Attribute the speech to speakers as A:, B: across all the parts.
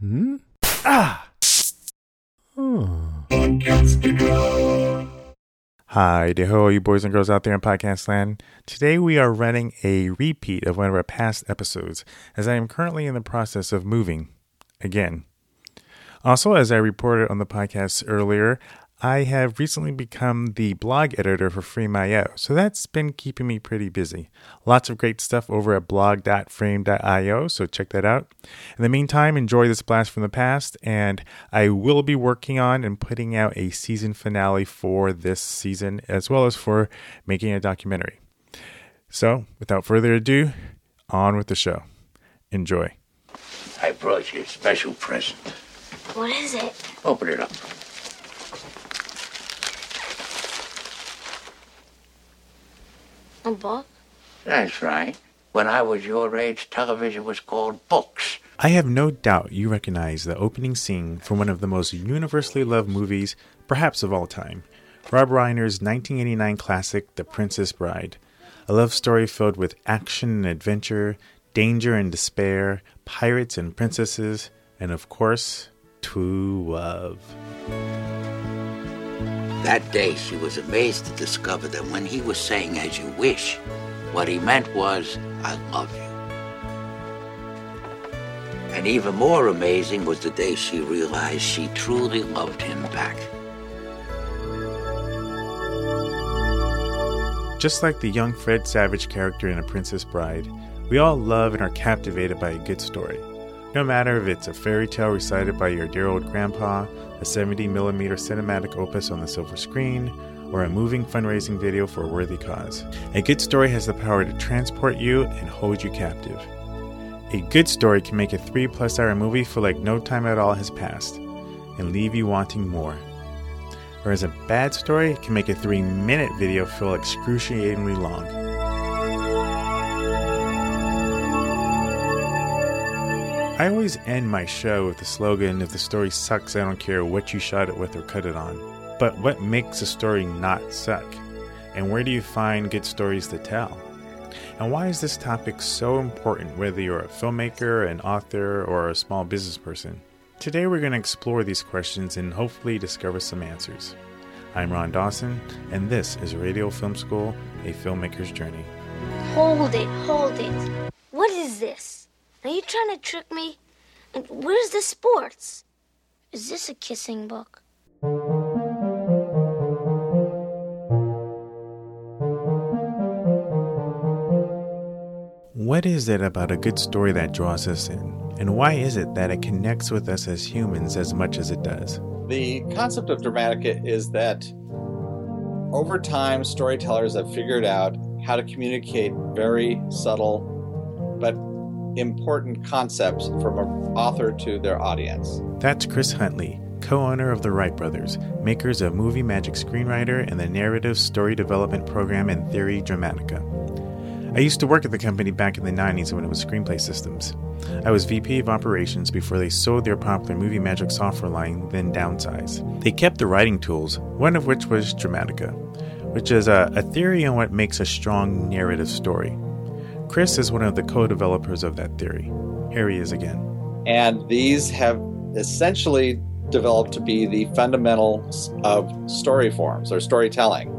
A: Hmm? Ah! Hmm. Hi, ho, you boys and girls out there in podcast land. Today we are running a repeat of one of our past episodes, as I am currently in the process of moving again. Also, as I reported on the podcast earlier, I have recently become the blog editor for Frame.io, so that's been keeping me pretty busy. Lots of great stuff over at blog.frame.io, so check that out. In the meantime, enjoy this blast from the past, and I will be working on and putting out a season finale for this season, as well as for making a documentary. So, without further ado, on with the show. Enjoy.
B: I brought you a special present.
C: What is it?
B: Open it up.
C: A book?
B: That's right. When I was your age, television was called books.
A: I have no doubt you recognize the opening scene from one of the most universally loved movies, perhaps of all time Rob Reiner's 1989 classic, The Princess Bride. A love story filled with action and adventure, danger and despair, pirates and princesses, and of course, true love.
B: That day, she was amazed to discover that when he was saying, as you wish, what he meant was, I love you. And even more amazing was the day she realized she truly loved him back.
A: Just like the young Fred Savage character in A Princess Bride, we all love and are captivated by a good story. No matter if it's a fairy tale recited by your dear old grandpa, a 70mm cinematic opus on the silver screen, or a moving fundraising video for a worthy cause. A good story has the power to transport you and hold you captive. A good story can make a 3 plus hour movie feel like no time at all has passed and leave you wanting more. Whereas a bad story can make a 3 minute video feel excruciatingly long. I always end my show with the slogan if the story sucks, I don't care what you shot it with or cut it on. But what makes a story not suck? And where do you find good stories to tell? And why is this topic so important whether you're a filmmaker, an author, or a small business person? Today we're going to explore these questions and hopefully discover some answers. I'm Ron Dawson, and this is Radio Film School, a filmmaker's journey.
C: Hold it, hold it. What is this? Are you trying to trick me? And where's the sports? Is this a kissing book?
A: What is it about a good story that draws us in? And why is it that it connects with us as humans as much as it does?
D: The concept of dramatica is that over time, storytellers have figured out how to communicate very subtle but important concepts from an author to their audience.
A: That's Chris Huntley, co owner of the Write Brothers, makers of Movie Magic Screenwriter and the Narrative Story Development Program and Theory Dramatica. I used to work at the company back in the 90s when it was Screenplay Systems. I was VP of Operations before they sold their popular Movie Magic software line, then downsized. They kept the writing tools, one of which was Dramatica, which is a, a theory on what makes a strong narrative story. Chris is one of the co developers of that theory. Here he is again.
D: And these have essentially developed to be the fundamentals of story forms or storytelling.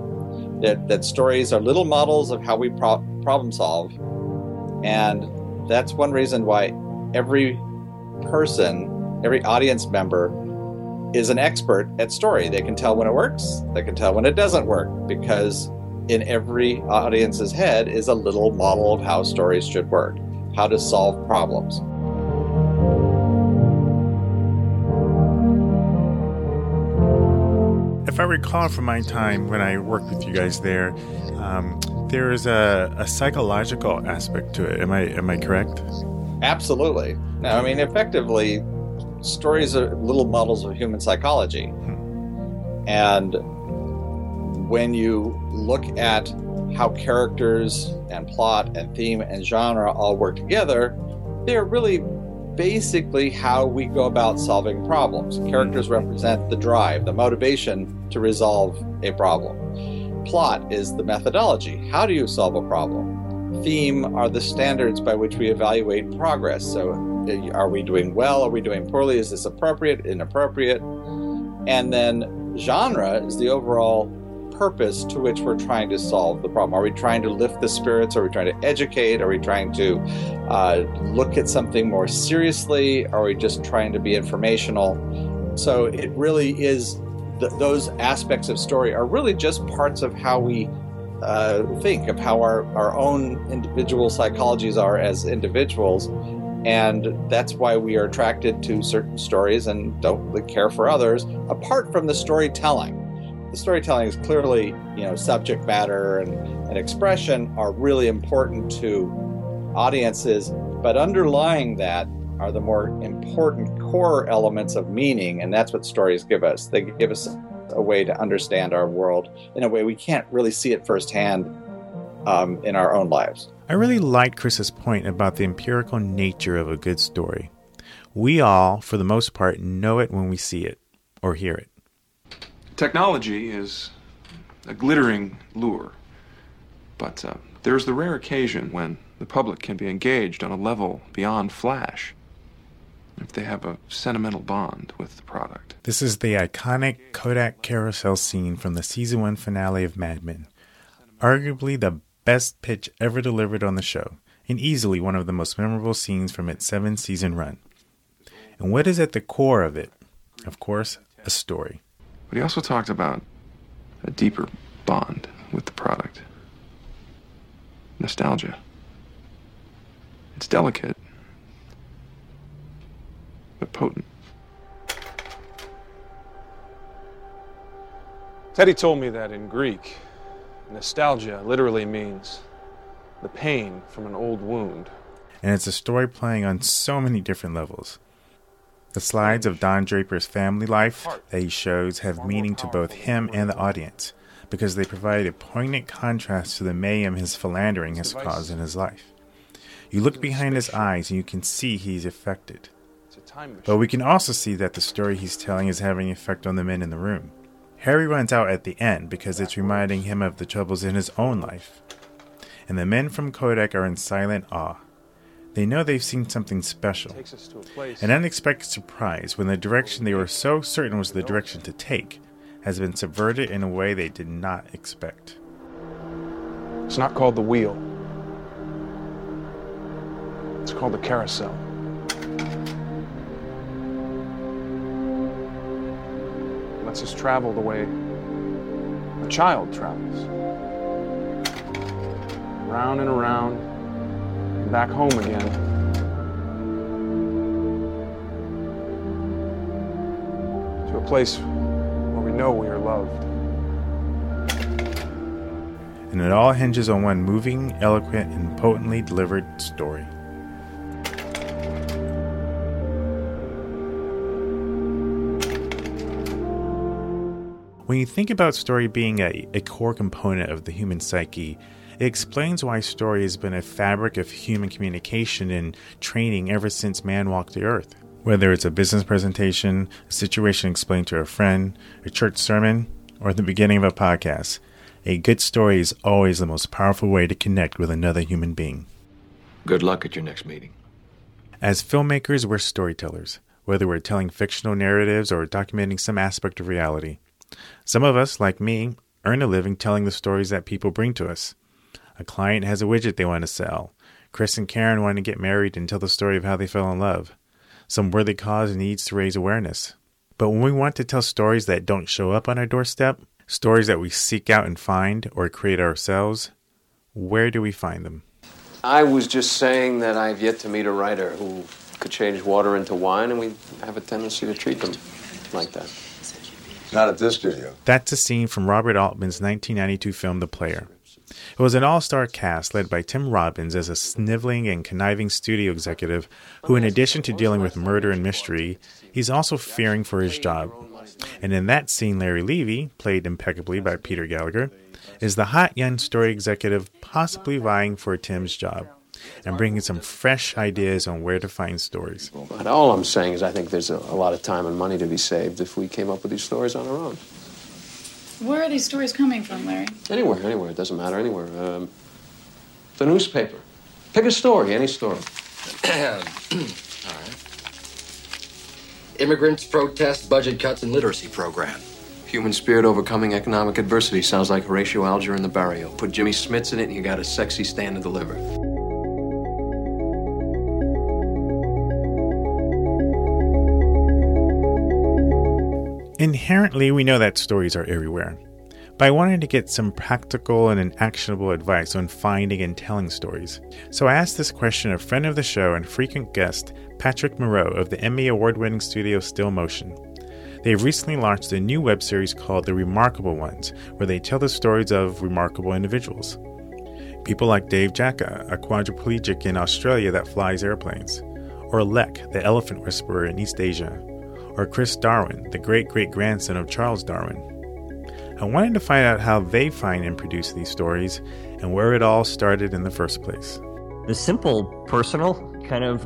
D: That, that stories are little models of how we pro- problem solve. And that's one reason why every person, every audience member, is an expert at story. They can tell when it works, they can tell when it doesn't work because in every audience's head is a little model of how stories should work, how to solve problems.
A: If I recall from my time when I worked with you guys there, um, there is a, a, psychological aspect to it. Am I am I correct?
D: Absolutely. No, I mean effectively, stories are little models of human psychology, hmm. and when you look at how characters and plot and theme and genre all work together, they're really basically how we go about solving problems. Characters mm-hmm. represent the drive, the motivation to resolve a problem. Plot is the methodology. How do you solve a problem? Theme are the standards by which we evaluate progress. So, uh, are we doing well? Are we doing poorly? Is this appropriate? Inappropriate? And then genre is the overall purpose to which we're trying to solve the problem. Are we trying to lift the spirits? Are we trying to educate? Are we trying to uh, look at something more seriously? Are we just trying to be informational? So it really is th- those aspects of story are really just parts of how we uh, think of how our, our own individual psychologies are as individuals. And that's why we are attracted to certain stories and don't really care for others, apart from the storytelling the storytelling is clearly, you know, subject matter and, and expression are really important to audiences, but underlying that are the more important core elements of meaning, and that's what stories give us. They give us a way to understand our world in a way we can't really see it firsthand um, in our own lives.
A: I really like Chris's point about the empirical nature of a good story. We all, for the most part, know it when we see it or hear it.
E: Technology is a glittering lure, but uh, there's the rare occasion when the public can be engaged on a level beyond flash if they have a sentimental bond with the product.
A: This is the iconic Kodak carousel scene from the season one finale of Mad Men. Arguably the best pitch ever delivered on the show, and easily one of the most memorable scenes from its seven season run. And what is at the core of it? Of course, a story.
E: But he also talked about a deeper bond with the product nostalgia. It's delicate, but potent.
F: Teddy told me that in Greek, nostalgia literally means the pain from an old wound.
A: And it's a story playing on so many different levels. The slides of Don Draper's family life that he shows have meaning to both him and the audience because they provide a poignant contrast to the mayhem his philandering has caused in his life. You look behind his eyes and you can see he's affected. But we can also see that the story he's telling is having an effect on the men in the room. Harry runs out at the end because it's reminding him of the troubles in his own life. And the men from Kodak are in silent awe. They know they've seen something special. An unexpected surprise when the direction they were so certain was the direction to take has been subverted in a way they did not expect.
F: It's not called the wheel, it's called the carousel. It lets us travel the way a child travels. Round and around back home again. To a place where we know we are loved.
A: And it all hinges on one moving, eloquent, and potently delivered story. When you think about story being a, a core component of the human psyche, it explains why story has been a fabric of human communication and training ever since man walked the earth. Whether it's a business presentation, a situation explained to a friend, a church sermon, or the beginning of a podcast, a good story is always the most powerful way to connect with another human being.
G: Good luck at your next meeting.
A: As filmmakers, we're storytellers, whether we're telling fictional narratives or documenting some aspect of reality. Some of us, like me, earn a living telling the stories that people bring to us. A client has a widget they want to sell. Chris and Karen want to get married and tell the story of how they fell in love. Some worthy cause needs to raise awareness. But when we want to tell stories that don't show up on our doorstep, stories that we seek out and find or create ourselves, where do we find them?
H: I was just saying that I've yet to meet a writer who could change water into wine, and we have a tendency to treat them like that.
G: Not at this studio.
A: That's a scene from Robert Altman's 1992 film The Player. It was an all star cast led by Tim Robbins as a sniveling and conniving studio executive who, in addition to dealing with murder and mystery, he's also fearing for his job. And in that scene, Larry Levy, played impeccably by Peter Gallagher, is the hot young story executive possibly vying for Tim's job and bringing some fresh ideas on where to find stories.
H: But all I'm saying is I think there's a, a lot of time and money to be saved if we came up with these stories on our own.
I: Where are these stories coming from, Larry?
H: Anywhere, anywhere. It doesn't matter. Anywhere. Um, the newspaper. Pick a story, any story.
G: All
J: Immigrants, protest budget cuts, and literacy program.
H: Human spirit overcoming economic adversity sounds like Horatio Alger in the barrio. Put Jimmy Smits in it, and you got a sexy stand to deliver.
A: Inherently, we know that stories are everywhere. But I wanted to get some practical and actionable advice on finding and telling stories. So I asked this question of friend of the show and frequent guest, Patrick Moreau of the Emmy Award winning studio Still Motion. They have recently launched a new web series called The Remarkable Ones, where they tell the stories of remarkable individuals. People like Dave Jacka, a quadriplegic in Australia that flies airplanes, or Lek, the elephant whisperer in East Asia, or Chris Darwin, the great great grandson of Charles Darwin. I wanted to find out how they find and produce these stories and where it all started in the first place.
K: The simple, personal kind of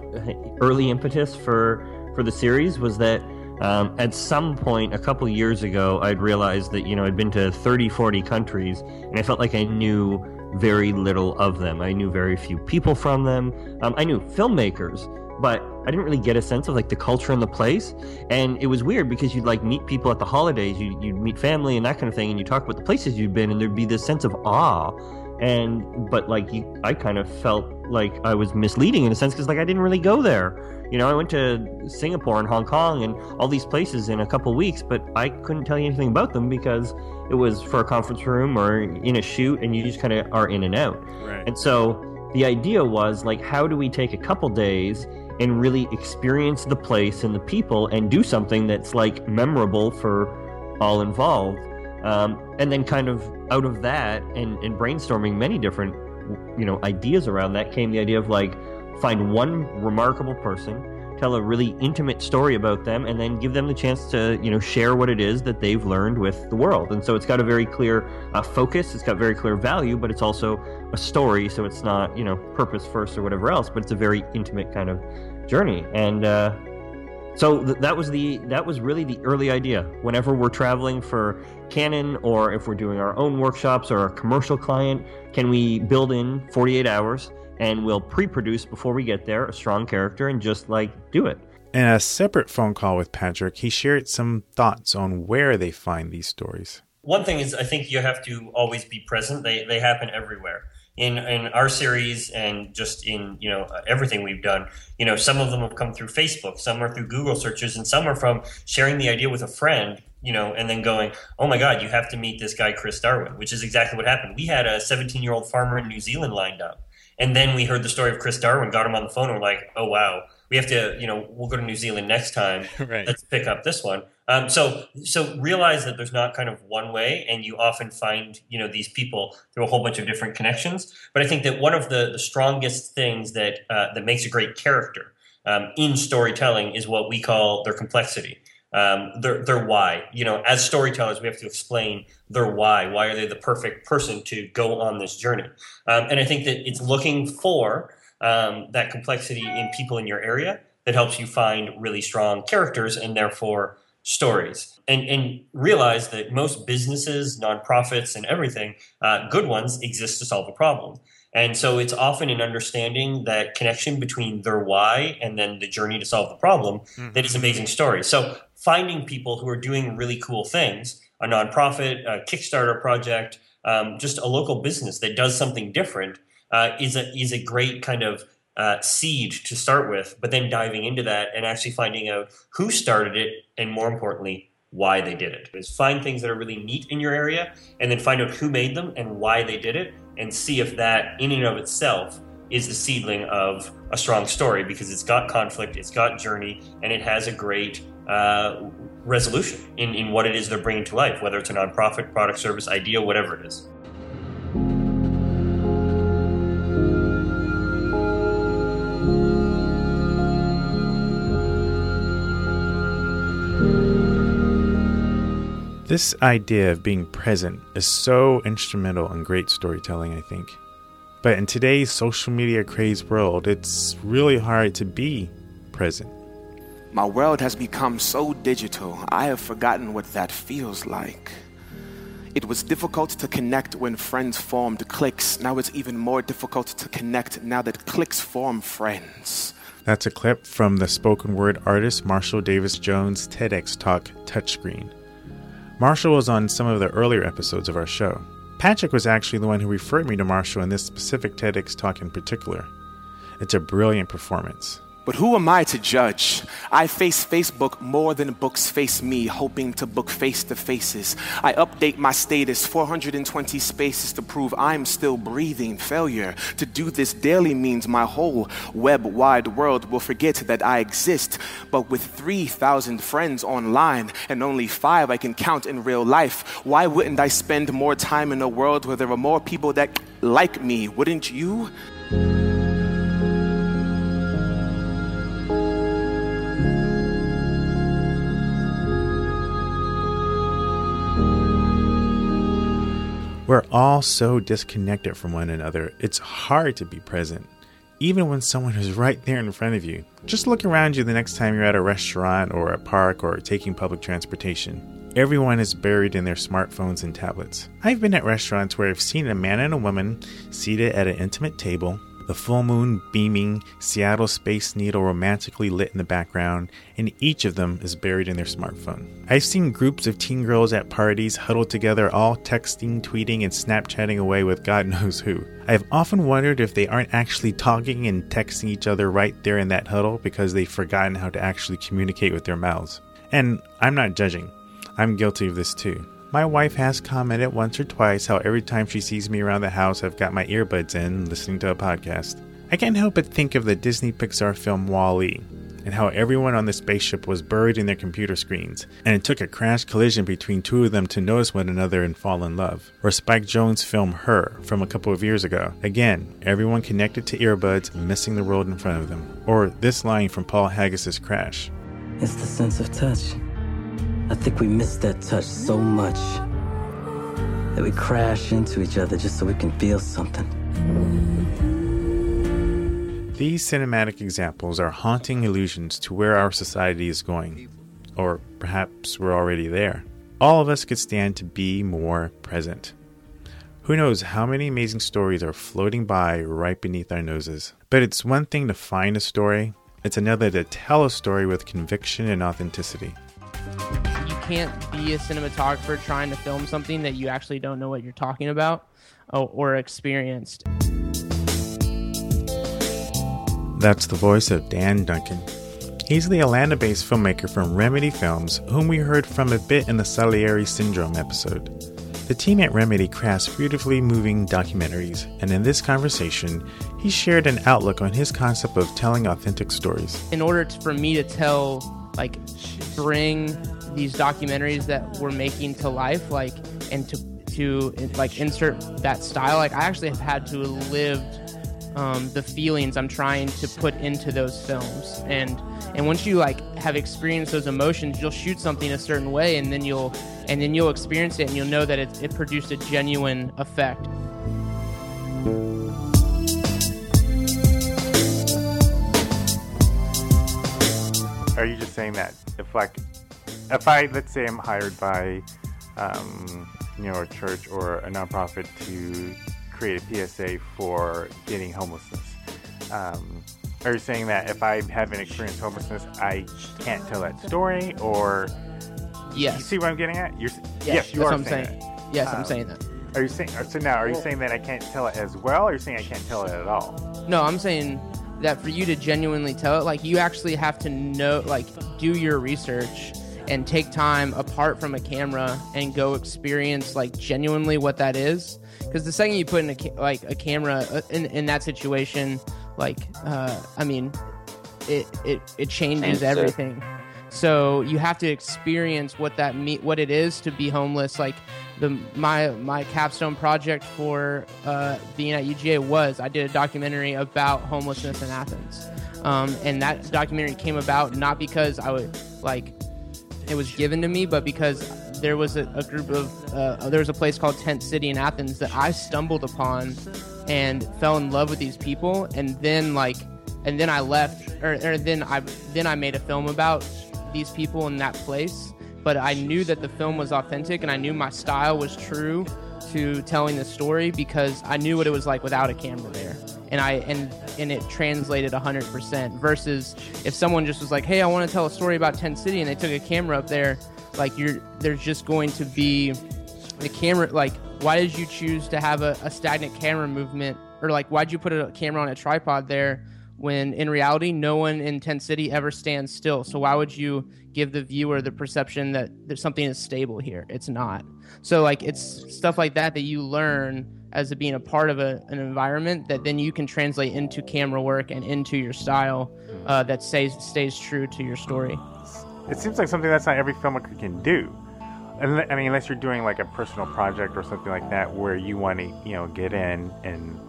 K: early impetus for for the series was that um, at some point a couple years ago i'd realized that you know i'd been to 30 40 countries and i felt like i knew very little of them i knew very few people from them um, i knew filmmakers but I didn't really get a sense of like the culture and the place. And it was weird because you'd like meet people at the holidays, you, you'd meet family and that kind of thing, and you talk about the places you'd been, and there'd be this sense of awe. And but like you, I kind of felt like I was misleading in a sense because like I didn't really go there. You know, I went to Singapore and Hong Kong and all these places in a couple weeks, but I couldn't tell you anything about them because it was for a conference room or in a shoot, and you just kind of are in and out.
A: Right.
K: And so the idea was like, how do we take a couple days and really experience the place and the people and do something that's like memorable for all involved. Um, and then kind of out of that and, and brainstorming many different you know ideas around that came the idea of like find one remarkable person tell a really intimate story about them and then give them the chance to you know share what it is that they've learned with the world. And so it's got a very clear uh, focus it's got very clear value but it's also a story so it's not you know purpose first or whatever else but it's a very intimate kind of journey. And uh, so th- that was the that was really the early idea. Whenever we're traveling for Canon or if we're doing our own workshops or a commercial client can we build in 48 hours and we'll pre-produce before we get there a strong character and just like do it
A: In a separate phone call with Patrick, he shared some thoughts on where they find these stories.
K: one thing is I think you have to always be present. They they happen everywhere. In in our series and just in you know everything we've done, you know some of them have come through Facebook, some are through Google searches, and some are from sharing the idea with a friend, you know, and then going, oh my God, you have to meet this guy Chris Darwin, which is exactly what happened. We had a 17 year old farmer in New Zealand lined up, and then we heard the story of Chris Darwin, got him on the phone, and we're like, oh wow, we have to, you know, we'll go to New Zealand next time.
A: Right.
K: Let's pick up this one. Um, so, so realize that there's not kind of one way, and you often find, you know, these people through a whole bunch of different connections. But I think that one of the, the strongest things that uh, that makes a great character um, in storytelling is what we call their complexity, um, their their why. You know, as storytellers, we have to explain their why. Why are they the perfect person to go on this journey? Um, and I think that it's looking for um, that complexity in people in your area that helps you find really strong characters and therefore stories. And, and realize that most businesses, nonprofits, and everything, uh, good ones, exist to solve a problem. And so it's often in understanding that connection between their why and then the journey to solve the problem that is amazing story. So finding people who are doing really cool things, a nonprofit, a Kickstarter project, um, just a local business that does something different uh, is a is a great kind of uh, seed to start with. But then diving into that and actually finding out who started it, and more importantly, why they did it. Is find things that are really neat in your area, and then find out who made them and why they did it, and see if that in and of itself is the seedling of a strong story because it's got conflict, it's got journey, and it has a great uh, resolution in, in what it is they're bringing to life, whether it's a nonprofit, product, service, idea, whatever it is.
A: This idea of being present is so instrumental in great storytelling, I think. But in today's social media crazed world, it's really hard to be present.
L: My world has become so digital, I have forgotten what that feels like. It was difficult to connect when friends formed cliques. Now it's even more difficult to connect now that cliques form friends.
A: That's a clip from the spoken word artist Marshall Davis Jones' TEDx talk Touchscreen. Marshall was on some of the earlier episodes of our show. Patrick was actually the one who referred me to Marshall in this specific TEDx talk in particular. It's a brilliant performance.
L: But who am I to judge? I face Facebook more than books face me, hoping to book face to faces. I update my status 420 spaces to prove I'm still breathing. Failure to do this daily means my whole web wide world will forget that I exist. But with 3,000 friends online and only five I can count in real life, why wouldn't I spend more time in a world where there are more people that like me? Wouldn't you?
A: We're all so disconnected from one another, it's hard to be present, even when someone is right there in front of you. Just look around you the next time you're at a restaurant or a park or taking public transportation. Everyone is buried in their smartphones and tablets. I've been at restaurants where I've seen a man and a woman seated at an intimate table, the full moon beaming, Seattle Space Needle romantically lit in the background, and each of them is buried in their smartphone. I've seen groups of teen girls at parties huddled together, all texting, tweeting, and Snapchatting away with God knows who. I've often wondered if they aren't actually talking and texting each other right there in that huddle because they've forgotten how to actually communicate with their mouths. And I'm not judging, I'm guilty of this too. My wife has commented once or twice how every time she sees me around the house, I've got my earbuds in listening to a podcast. I can't help but think of the Disney Pixar film Wall-E and how everyone on the spaceship was buried in their computer screens, and it took a crash collision between two of them to notice one another and fall in love. Or Spike Jonze' film Her from a couple of years ago. Again, everyone connected to earbuds, missing the world in front of them. Or this line from Paul Haggis' Crash.
M: It's the sense of touch. I think we miss that touch so much that we crash into each other just so we can feel something.
A: These cinematic examples are haunting illusions to where our society is going, or perhaps we're already there. All of us could stand to be more present. Who knows how many amazing stories are floating by right beneath our noses? But it's one thing to find a story, it's another to tell a story with conviction and authenticity
N: can't be a cinematographer trying to film something that you actually don't know what you're talking about or, or experienced.
A: That's the voice of Dan Duncan. He's the Atlanta based filmmaker from Remedy Films, whom we heard from a bit in the Salieri Syndrome episode. The team at Remedy crafts beautifully moving documentaries, and in this conversation, he shared an outlook on his concept of telling authentic stories.
N: In order for me to tell, like, bring these documentaries that we're making to life, like, and to to like insert that style, like, I actually have had to live um, the feelings I'm trying to put into those films. And and once you like have experienced those emotions, you'll shoot something a certain way, and then you'll and then you'll experience it, and you'll know that it, it produced a genuine effect.
A: Are you just saying that if like if I let's say I'm hired by um, you know a church or a nonprofit to create a PSA for getting homelessness. Um, are you saying that if I haven't experienced homelessness, I can't tell that story, or
N: yes?
A: You see what I'm getting at? You're,
N: yes,
A: yes, you
N: that's
A: are
N: what I'm
A: saying.
N: saying.
A: That.
N: Yes,
A: Um,
N: I'm saying that.
A: Are you saying so now? Are you saying that I can't tell it as well, or are you saying I can't tell it at all?
N: No, I'm saying that for you to genuinely tell it, like you actually have to know, like do your research and take time apart from a camera and go experience like genuinely what that is. Because the second you put in a like a camera uh, in in that situation, like uh, I mean, it it it changes
D: it.
N: everything. So you have to experience what that me- what it is to be homeless. Like the my my capstone project for uh, being at UGA was I did a documentary about homelessness in Athens, um, and that documentary came about not because I would like it was given to me, but because there was a, a group of uh, there was a place called Tent City in Athens that I stumbled upon and fell in love with these people, and then like and then I left, or, or then I then I made a film about these people in that place. But I knew that the film was authentic, and I knew my style was true to telling the story because I knew what it was like without a camera there. And I and and it translated 100% versus if someone just was like, "Hey, I want to tell a story about Tent City," and they took a camera up there, like you're there's just going to be the camera like why did you choose to have a, a stagnant camera movement? Or like why'd you put a camera on a tripod there when in reality no one in tent city ever stands still? So why would you give the viewer the perception that there's something is stable here? It's not. So like it's stuff like that that you learn as a, being a part of a, an environment that then you can translate into camera work and into your style uh, that stays stays true to your story
A: It seems like something that's not every filmmaker can do. I mean, unless you're doing like a personal project or something like that, where you want to, you know, get in and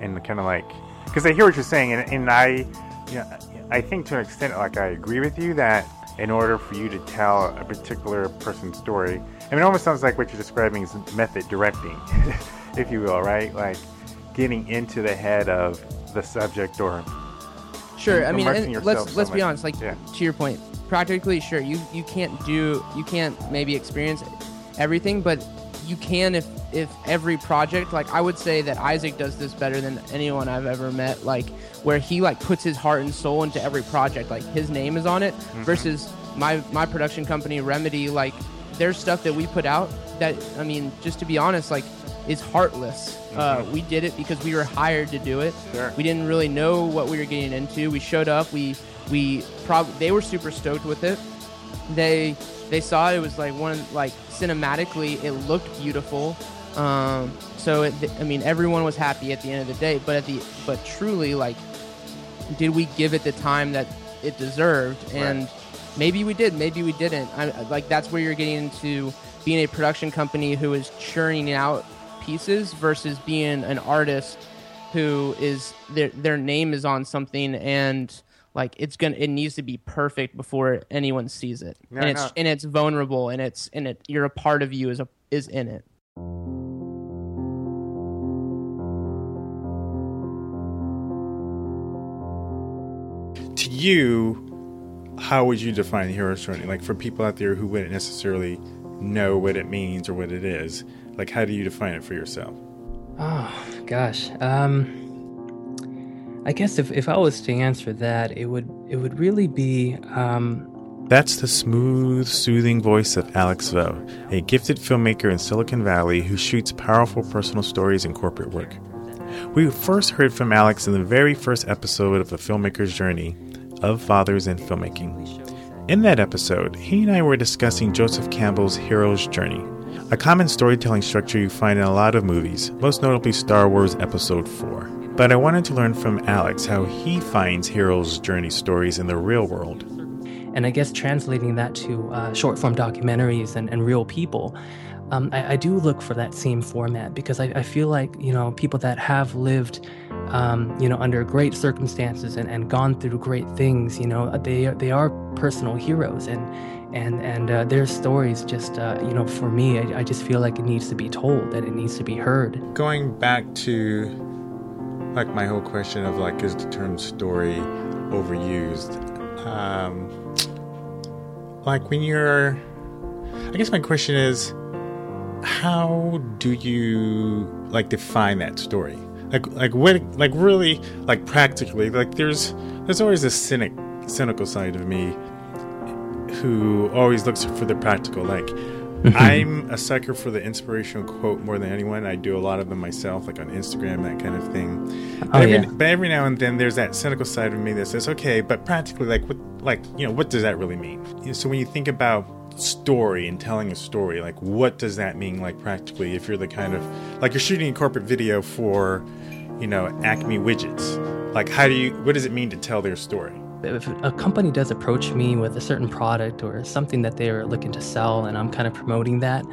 A: and kind of like, because I hear what you're saying, and, and I, you know, I think to an extent, like I agree with you that in order for you to tell a particular person's story, I mean, it almost sounds like what you're describing is method directing, if you will, right? Like getting into the head of the subject or
N: Sure. I mean, and let's
A: so
N: let's be honest. Like
A: Yeah.
N: to your point, practically, sure, you you can't do you can't maybe experience everything, but you can if if every project. Like I would say that Isaac does this better than anyone I've ever met. Like where he like puts his heart and soul into every project. Like his name is on it.
A: Mm-hmm.
N: Versus my my production company Remedy. Like there's stuff that we put out that I mean, just to be honest, like is heartless. Uh, we did it because we were hired to do it.
A: Mm-hmm. Sure.
N: We didn't really know what we were getting into. We showed up. We we prob they were super stoked with it. They they saw it, it was like one like cinematically it looked beautiful. Um, so it, I mean everyone was happy at the end of the day. But at the but truly like did we give it the time that it deserved? And maybe we did, maybe we didn't. I, like that's where you're getting into being a production company who is churning out pieces versus being an artist who is their their name is on something and like it's gonna it needs to be perfect before anyone sees it
A: No,
N: and it's
A: no.
N: and it's vulnerable and it's and it you're a part of you is a is in it
A: to you, how would you define hero's journey? Like for people out there who wouldn't necessarily know what it means or what it is, like how do you define it for yourself?
O: Oh gosh. Um I guess if, if I was to answer that, it would it would really be um
A: That's the smooth, soothing voice of Alex Vo, a gifted filmmaker in Silicon Valley who shoots powerful personal stories and corporate work. We first heard from Alex in the very first episode of A Filmmaker's Journey of Fathers in Filmmaking. In that episode, he and I were discussing Joseph Campbell's Hero's Journey, a common storytelling structure you find in a lot of movies, most notably Star Wars Episode 4. But I wanted to learn from Alex how he finds hero's journey stories in the real world.
O: and I guess translating that to uh, short form documentaries and, and real people, um, I, I do look for that same format because I, I feel like you know people that have lived, um, you know, under great circumstances and, and gone through great things, you know, they they are personal heroes and and and uh, their stories just uh, you know for me I, I just feel like it needs to be told and it needs to be heard.
A: Going back to like my whole question of like is the term story overused? Um, like when you're, I guess my question is, how do you like define that story? Like like what like really like practically like there's there's always a cynic cynical side of me who always looks for the practical like I'm a sucker for the inspirational quote more than anyone. I do a lot of them myself, like on Instagram, that kind of thing. Oh, but,
O: Oh,
A: every,
O: yeah.
A: but every now and then, there's that cynical side of me that says, "Okay, but practically, like, what, like, you know, what does that really mean?" You know, so when you think about story and telling a story, like, what does that mean, like, practically? If you're the kind of like you're shooting a corporate video for, you know, Acme widgets, like, how do you? What does it mean to tell their story?
O: If a company does approach me with a certain product or something that they are looking to sell and i'm kind of promoting that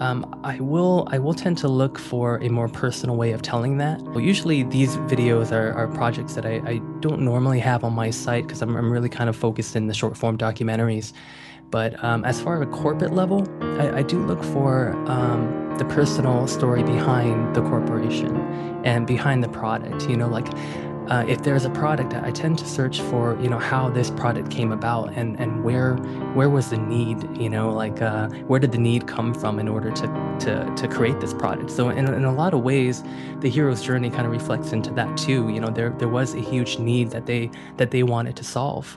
O: um, I will I will tend to look for a more personal way of telling that. Well, usually these videos are, are projects that I, I don't normally have on my site because I'm, I'm really kind of focused in the short form documentaries. But um, as far as a corporate level, I, I do look for um, the personal story behind the corporation and behind the product. You know, like uh, if there's a product, I tend to search for you know how this product came about and and where where was the need you know like uh, where did the need come from in order to to to create this product. So in, in a lot of ways, the hero's journey kind of reflects into that too. You know there there was a huge need that they that they wanted to solve.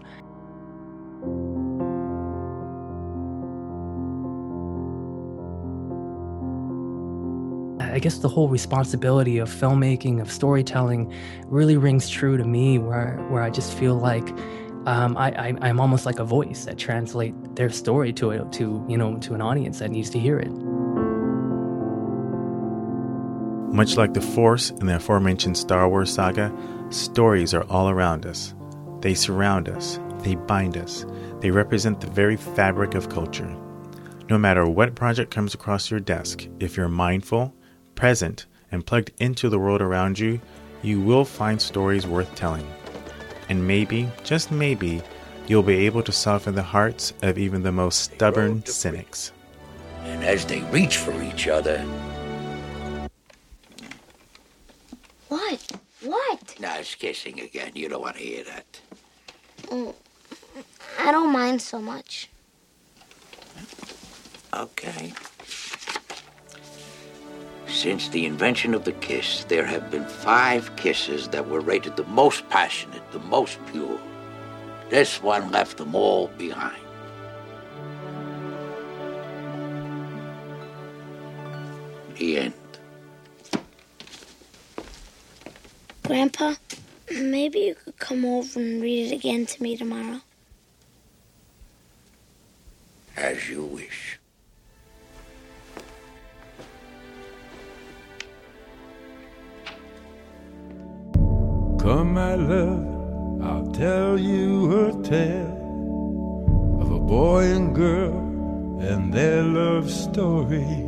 O: I guess the whole responsibility of filmmaking, of storytelling, really rings true to me. Where where I just feel like um, I, I am almost like a voice that translate their story to a, to you know to an audience that needs to hear it.
A: Much like the Force in the aforementioned Star Wars saga, stories are all around us. They surround us. They bind us. They represent the very fabric of culture. No matter what project comes across your desk, if you're mindful present, and plugged into the world around you, you will find stories worth telling. And maybe, just maybe, you'll be able to soften the hearts of even the most stubborn cynics.
B: And as they reach for each other.
C: What? What?
B: Now it's kissing again. You don't want to hear that.
C: Mm, I don't mind so much.
B: Okay. Since the invention of the kiss, there have been five kisses that were rated the most passionate, the most pure. This one left them all behind. The end.
C: Grandpa, maybe you could come over and read it again to me tomorrow.
B: As you wish.
P: Come, my love, I'll tell you a tale of a boy and girl and their love story.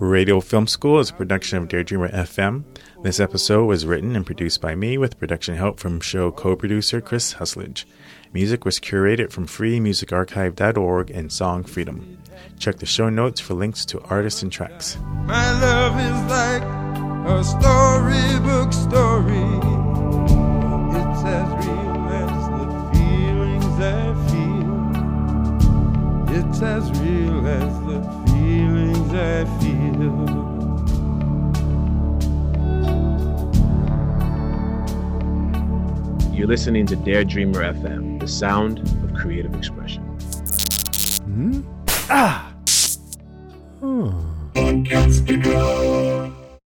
A: Radio Film School is a production of Daredreamer FM. This episode was written and produced by me with production help from show co producer Chris Husledge. Music was curated from freemusicarchive.org and Song Freedom. Check the show notes for links to artists and tracks.
P: My love is like a storybook story. It's as real as the feelings I feel. It's as real as the feelings I feel.
Q: You're listening to Daredreamer FM, the sound of creative expression.
A: Hmm? Ah!
P: Hmm.